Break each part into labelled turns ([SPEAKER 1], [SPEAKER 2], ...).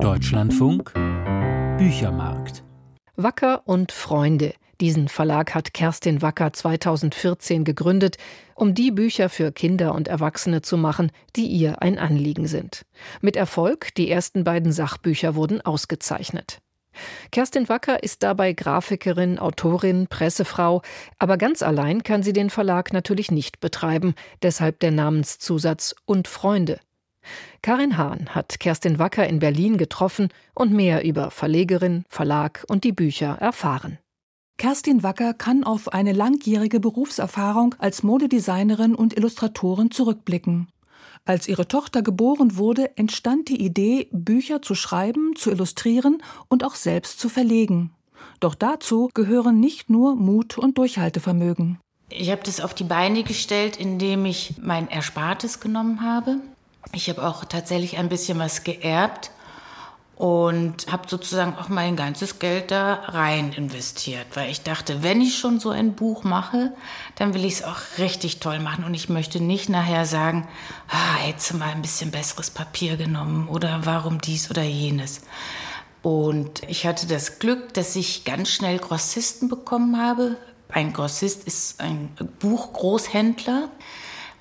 [SPEAKER 1] Deutschlandfunk Büchermarkt.
[SPEAKER 2] Wacker und Freunde. Diesen Verlag hat Kerstin Wacker 2014 gegründet, um die Bücher für Kinder und Erwachsene zu machen, die ihr ein Anliegen sind. Mit Erfolg, die ersten beiden Sachbücher wurden ausgezeichnet. Kerstin Wacker ist dabei Grafikerin, Autorin, Pressefrau, aber ganz allein kann sie den Verlag natürlich nicht betreiben, deshalb der Namenszusatz und Freunde. Karin Hahn hat Kerstin Wacker in Berlin getroffen und mehr über Verlegerin, Verlag und die Bücher erfahren.
[SPEAKER 3] Kerstin Wacker kann auf eine langjährige Berufserfahrung als Modedesignerin und Illustratorin zurückblicken. Als ihre Tochter geboren wurde, entstand die Idee, Bücher zu schreiben, zu illustrieren und auch selbst zu verlegen. Doch dazu gehören nicht nur Mut und Durchhaltevermögen.
[SPEAKER 4] Ich habe das auf die Beine gestellt, indem ich mein Erspartes genommen habe. Ich habe auch tatsächlich ein bisschen was geerbt und habe sozusagen auch mein ganzes Geld da rein investiert, weil ich dachte, wenn ich schon so ein Buch mache, dann will ich es auch richtig toll machen und ich möchte nicht nachher sagen, ah, hättest du mal ein bisschen besseres Papier genommen oder warum dies oder jenes. Und ich hatte das Glück, dass ich ganz schnell Grossisten bekommen habe. Ein Grossist ist ein Buchgroßhändler.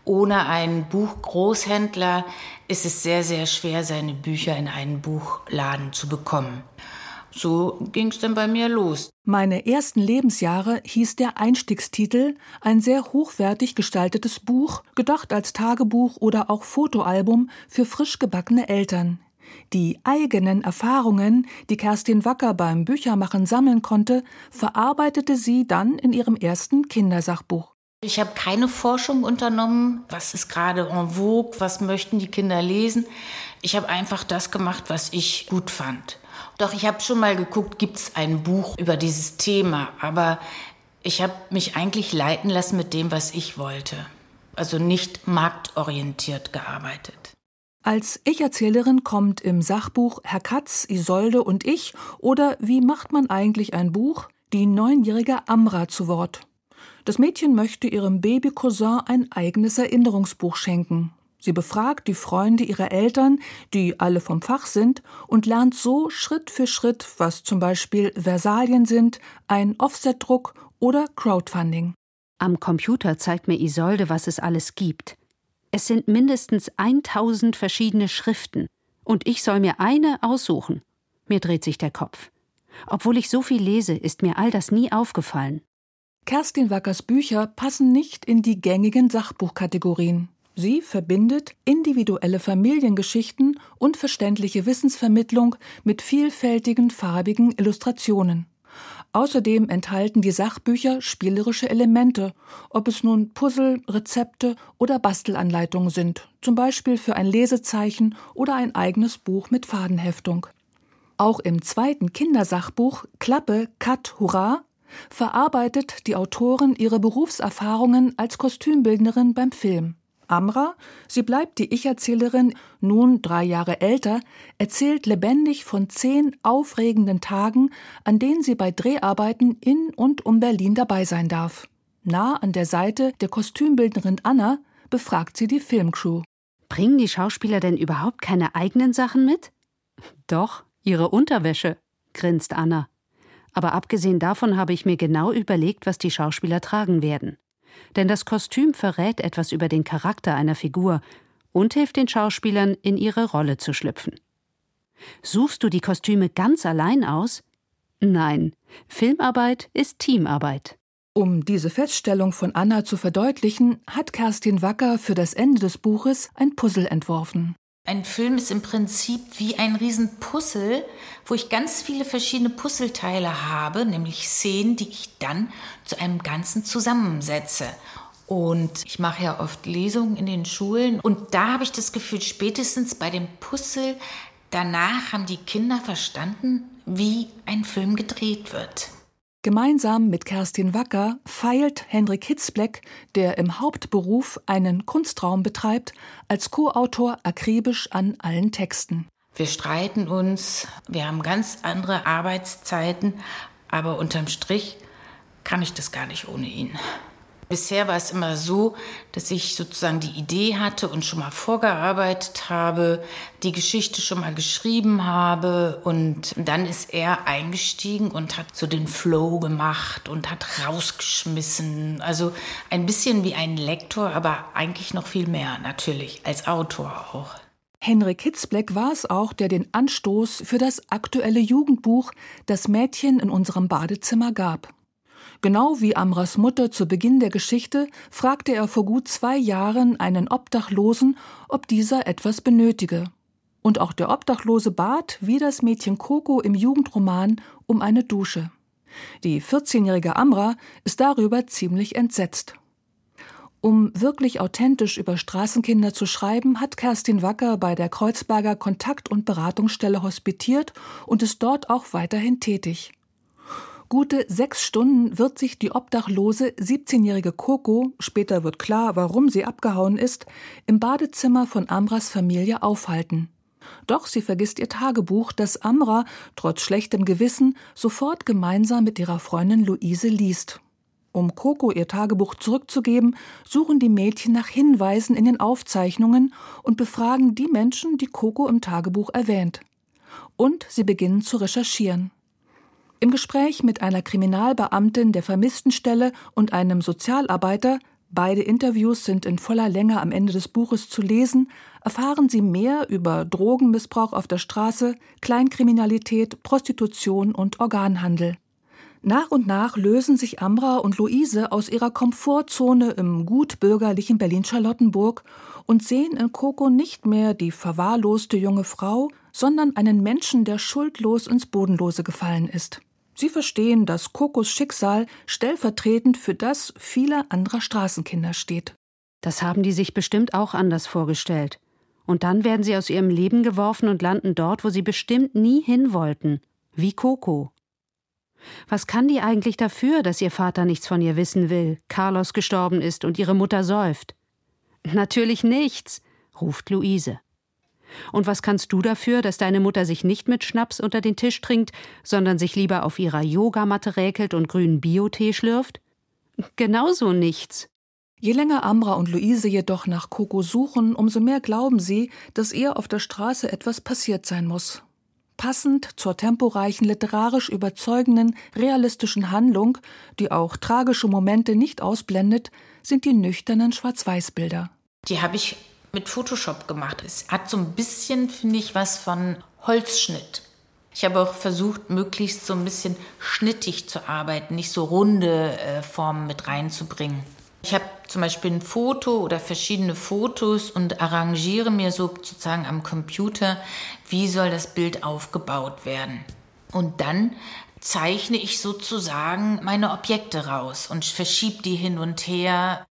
[SPEAKER 4] Ohne einen Buchgroßhändler ist es sehr, sehr schwer, seine Bücher in einen Buchladen zu bekommen. So ging es dann bei mir los.
[SPEAKER 3] Meine ersten Lebensjahre hieß der Einstiegstitel ein sehr hochwertig gestaltetes Buch, gedacht als Tagebuch oder auch Fotoalbum für frisch gebackene Eltern. Die eigenen Erfahrungen, die Kerstin Wacker beim Büchermachen sammeln konnte, verarbeitete sie dann in ihrem ersten Kindersachbuch.
[SPEAKER 4] Ich habe keine Forschung unternommen, was ist gerade en vogue, was möchten die Kinder lesen. Ich habe einfach das gemacht, was ich gut fand. Doch ich habe schon mal geguckt, gibt es ein Buch über dieses Thema, aber ich habe mich eigentlich leiten lassen mit dem, was ich wollte. Also nicht marktorientiert gearbeitet.
[SPEAKER 3] Als Ich-Erzählerin kommt im Sachbuch Herr Katz, Isolde und ich oder Wie macht man eigentlich ein Buch die neunjährige Amra zu Wort. Das Mädchen möchte ihrem Babycousin ein eigenes Erinnerungsbuch schenken. Sie befragt die Freunde ihrer Eltern, die alle vom Fach sind, und lernt so Schritt für Schritt, was zum Beispiel Versalien sind, ein Offsetdruck oder Crowdfunding.
[SPEAKER 5] Am Computer zeigt mir Isolde, was es alles gibt. Es sind mindestens 1000 verschiedene Schriften. Und ich soll mir eine aussuchen. Mir dreht sich der Kopf. Obwohl ich so viel lese, ist mir all das nie aufgefallen.
[SPEAKER 3] Kerstin Wackers Bücher passen nicht in die gängigen Sachbuchkategorien. Sie verbindet individuelle Familiengeschichten und verständliche Wissensvermittlung mit vielfältigen farbigen Illustrationen. Außerdem enthalten die Sachbücher spielerische Elemente, ob es nun Puzzle, Rezepte oder Bastelanleitungen sind, zum Beispiel für ein Lesezeichen oder ein eigenes Buch mit Fadenheftung. Auch im zweiten Kindersachbuch Klappe, Cut, Hurra verarbeitet die Autorin ihre Berufserfahrungen als Kostümbildnerin beim Film. Amra, sie bleibt die Ich-Erzählerin, nun drei Jahre älter, erzählt lebendig von zehn aufregenden Tagen, an denen sie bei Dreharbeiten in und um Berlin dabei sein darf. Nah an der Seite der Kostümbildnerin Anna befragt sie die Filmcrew.
[SPEAKER 5] Bringen die Schauspieler denn überhaupt keine eigenen Sachen mit? Doch, ihre Unterwäsche, grinst Anna. Aber abgesehen davon habe ich mir genau überlegt, was die Schauspieler tragen werden. Denn das Kostüm verrät etwas über den Charakter einer Figur und hilft den Schauspielern, in ihre Rolle zu schlüpfen. Suchst du die Kostüme ganz allein aus? Nein, Filmarbeit ist Teamarbeit.
[SPEAKER 3] Um diese Feststellung von Anna zu verdeutlichen, hat Kerstin Wacker für das Ende des Buches ein Puzzle entworfen.
[SPEAKER 4] Ein Film ist im Prinzip wie ein Riesenpuzzle, wo ich ganz viele verschiedene Puzzleteile habe, nämlich Szenen, die ich dann zu einem Ganzen zusammensetze. Und ich mache ja oft Lesungen in den Schulen und da habe ich das Gefühl, spätestens bei dem Puzzle, danach haben die Kinder verstanden, wie ein Film gedreht wird.
[SPEAKER 3] Gemeinsam mit Kerstin Wacker feilt Hendrik Hitzbleck, der im Hauptberuf einen Kunstraum betreibt, als Co-Autor akribisch an allen Texten.
[SPEAKER 4] Wir streiten uns, wir haben ganz andere Arbeitszeiten, aber unterm Strich kann ich das gar nicht ohne ihn. Bisher war es immer so, dass ich sozusagen die Idee hatte und schon mal vorgearbeitet habe, die Geschichte schon mal geschrieben habe und dann ist er eingestiegen und hat so den Flow gemacht und hat rausgeschmissen. Also ein bisschen wie ein Lektor, aber eigentlich noch viel mehr natürlich als Autor auch.
[SPEAKER 3] Henrik Hitzbleck war es auch, der den Anstoß für das aktuelle Jugendbuch Das Mädchen in unserem Badezimmer gab. Genau wie Amras Mutter zu Beginn der Geschichte fragte er vor gut zwei Jahren einen Obdachlosen, ob dieser etwas benötige. Und auch der Obdachlose bat, wie das Mädchen Coco im Jugendroman, um eine Dusche. Die 14-jährige Amra ist darüber ziemlich entsetzt. Um wirklich authentisch über Straßenkinder zu schreiben, hat Kerstin Wacker bei der Kreuzberger Kontakt- und Beratungsstelle hospitiert und ist dort auch weiterhin tätig. Gute sechs Stunden wird sich die obdachlose 17-jährige Coco, später wird klar, warum sie abgehauen ist, im Badezimmer von Amras Familie aufhalten. Doch sie vergisst ihr Tagebuch, das Amra, trotz schlechtem Gewissen, sofort gemeinsam mit ihrer Freundin Luise liest. Um Coco ihr Tagebuch zurückzugeben, suchen die Mädchen nach Hinweisen in den Aufzeichnungen und befragen die Menschen, die Coco im Tagebuch erwähnt. Und sie beginnen zu recherchieren. Im Gespräch mit einer Kriminalbeamtin der Vermisstenstelle und einem Sozialarbeiter, beide Interviews sind in voller Länge am Ende des Buches zu lesen, erfahren Sie mehr über Drogenmissbrauch auf der Straße, Kleinkriminalität, Prostitution und Organhandel. Nach und nach lösen sich Ambra und Luise aus ihrer Komfortzone im gutbürgerlichen Berlin-Charlottenburg und sehen in Coco nicht mehr die verwahrloste junge Frau, sondern einen Menschen, der schuldlos ins Bodenlose gefallen ist. Sie verstehen, dass Kokos Schicksal stellvertretend für das vieler anderer Straßenkinder steht.
[SPEAKER 5] Das haben die sich bestimmt auch anders vorgestellt. Und dann werden sie aus ihrem Leben geworfen und landen dort, wo sie bestimmt nie hin wollten. Wie Coco. Was kann die eigentlich dafür, dass ihr Vater nichts von ihr wissen will, Carlos gestorben ist und ihre Mutter säuft? Natürlich nichts, ruft Luise. Und was kannst du dafür, dass deine Mutter sich nicht mit Schnaps unter den Tisch trinkt, sondern sich lieber auf ihrer Yogamatte räkelt und grünen Biotee schlürft? Genauso nichts.
[SPEAKER 3] Je länger Amra und Luise jedoch nach Coco suchen, umso mehr glauben sie, dass ihr auf der Straße etwas passiert sein muss. Passend zur temporeichen, literarisch überzeugenden, realistischen Handlung, die auch tragische Momente nicht ausblendet, sind die nüchternen Schwarz-Weiß-Bilder.
[SPEAKER 4] Die habe ich mit Photoshop gemacht. Es hat so ein bisschen, finde ich, was von Holzschnitt. Ich habe auch versucht, möglichst so ein bisschen schnittig zu arbeiten, nicht so runde äh, Formen mit reinzubringen. Ich habe zum Beispiel ein Foto oder verschiedene Fotos und arrangiere mir sozusagen am Computer, wie soll das Bild aufgebaut werden. Und dann zeichne ich sozusagen meine Objekte raus und verschiebe die hin und her.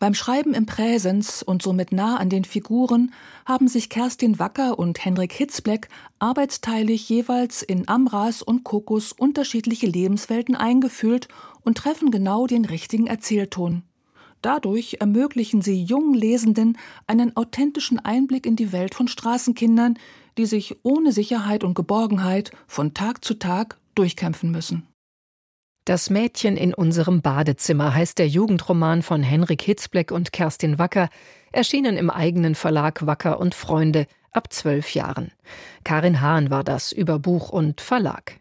[SPEAKER 3] Beim Schreiben im Präsens und somit nah an den Figuren haben sich Kerstin Wacker und Henrik Hitzbleck arbeitsteilig jeweils in Amras und Kokos unterschiedliche Lebenswelten eingefühlt und treffen genau den richtigen Erzählton. Dadurch ermöglichen sie jungen Lesenden einen authentischen Einblick in die Welt von Straßenkindern, die sich ohne Sicherheit und Geborgenheit von Tag zu Tag durchkämpfen müssen.
[SPEAKER 2] Das Mädchen in unserem Badezimmer heißt der Jugendroman von Henrik Hitzbleck und Kerstin Wacker, erschienen im eigenen Verlag Wacker und Freunde ab zwölf Jahren. Karin Hahn war das über Buch und Verlag.